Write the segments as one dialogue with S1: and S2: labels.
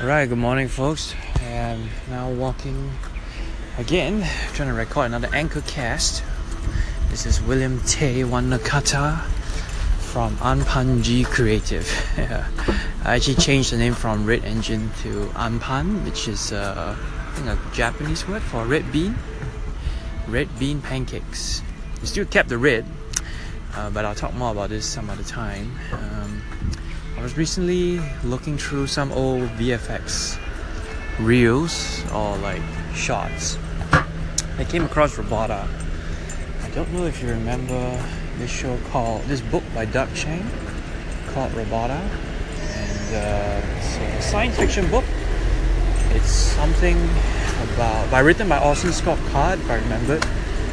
S1: Alright, good morning, folks. I am now walking again, trying to record another anchor cast. This is William Tay Wanakata from Anpanji Creative. I actually changed the name from Red Engine to Anpan, which is uh, I think a Japanese word for red bean. Red bean pancakes. We still kept the red, uh, but I'll talk more about this some other time. I was recently looking through some old VFX reels or like shots. I came across Robota. I don't know if you remember this show called this book by Doug Chiang called Robota, and uh, it's a science fiction book. It's something about by written by Orson Scott Card, if I remember,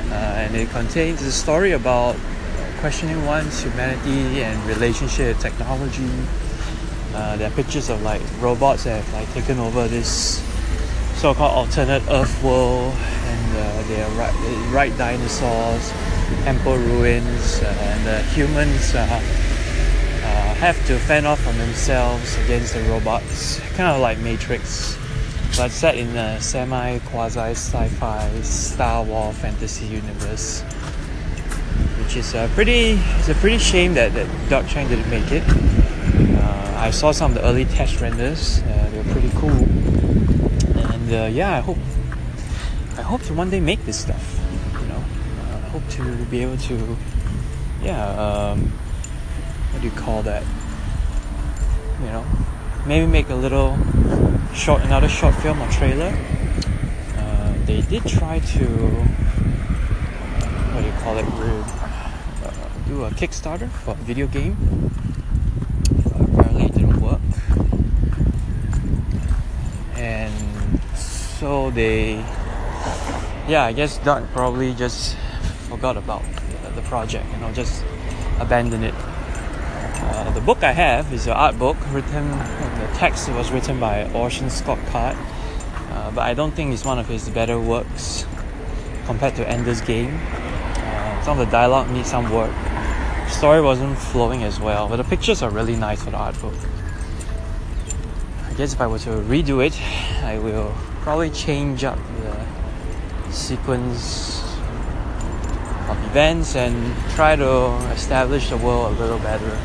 S1: uh, and it contains a story about questioning one's humanity and relationship technology. Uh, there are pictures of like robots that have like taken over this so-called alternate Earth world, and uh, they are right, ride dinosaurs, temple ruins, uh, and the humans uh, uh, have to fend off from themselves against the robots, kind of like Matrix, but set in a semi-quasi sci-fi Star Wars fantasy universe which is a pretty it's a pretty shame that, that Doug Chiang didn't make it. Uh, I saw some of the early test renders; uh, they were pretty cool, and uh, yeah, I hope I hope to one day make this stuff. You know, uh, I hope to be able to, yeah, um, what do you call that? You know, maybe make a little short, another short film or trailer. Uh, they did try to what do you call it? Uh, do a Kickstarter for a video game. Apparently, it didn't work, and so they, yeah, I guess Doug probably just forgot about the project. You know, just abandoned it. Uh, the book I have is an art book written. The text was written by Orson Scott Card, uh, but I don't think it's one of his better works compared to Ender's Game. Uh, some of the dialogue needs some work. Story wasn't flowing as well, but the pictures are really nice for the art book. I guess if I were to redo it, I will probably change up the sequence of events and try to establish the world a little better.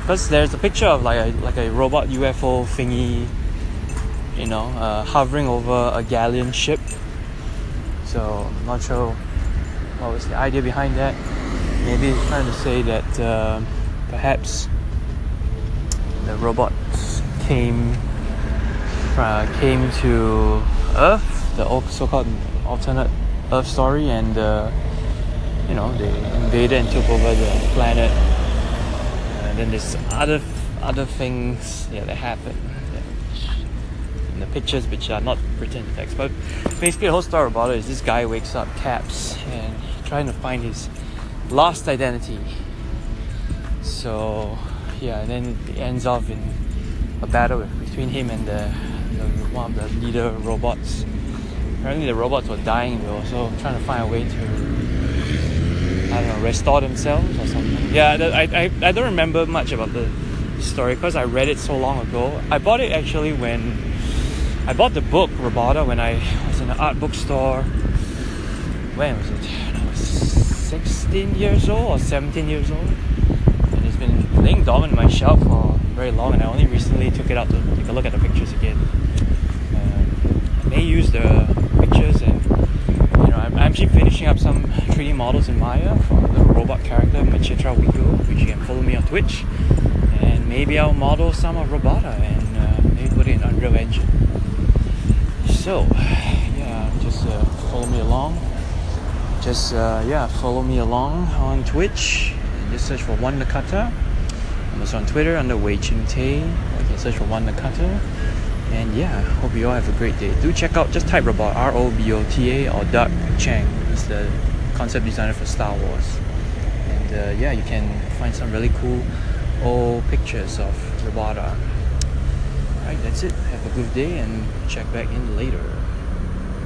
S1: Because uh, there's a picture of like a like a robot UFO thingy, you know, uh, hovering over a galleon ship. So I'm not sure what was the idea behind that. Maybe trying to say that uh, perhaps the robots came uh, came to Earth, the so-called alternate Earth story, and uh, you know they invaded and took over the planet. And then there's other other things yeah that happened. in the pictures which are not written text, but basically the whole story about it is this guy wakes up, Caps, and trying to find his lost identity. So yeah, and then it ends off in a battle between him and the, the one of the leader robots. Apparently the robots were dying. They were also trying to find a way to I don't know restore themselves or something. Yeah, I I, I don't remember much about the story because I read it so long ago. I bought it actually when I bought the book Robota when I was in an art bookstore. When was it? I was 16 years old or 17 years old. And it's been laying dormant in my shelf for very long, and I only recently took it out to take a look at the pictures again. I may use the pictures, and you know, I'm actually finishing up some 3D models in Maya for a little robot character, Machitra Wigo, which you can follow me on Twitch. And maybe I'll model some of Robota and uh, maybe put it in Unreal Engine. So, yeah, just uh, follow me along just uh, yeah follow me along on twitch. And just search for one nakata. I'm also on twitter under wei ching tay you can search for one nakata. And yeah hope you all have a great day. Do check out just type robota r-o-b-o-t-a or doug chiang he's the concept designer for star wars. And uh, yeah you can find some really cool old pictures of robota alright that's it. Have a good day and check back in later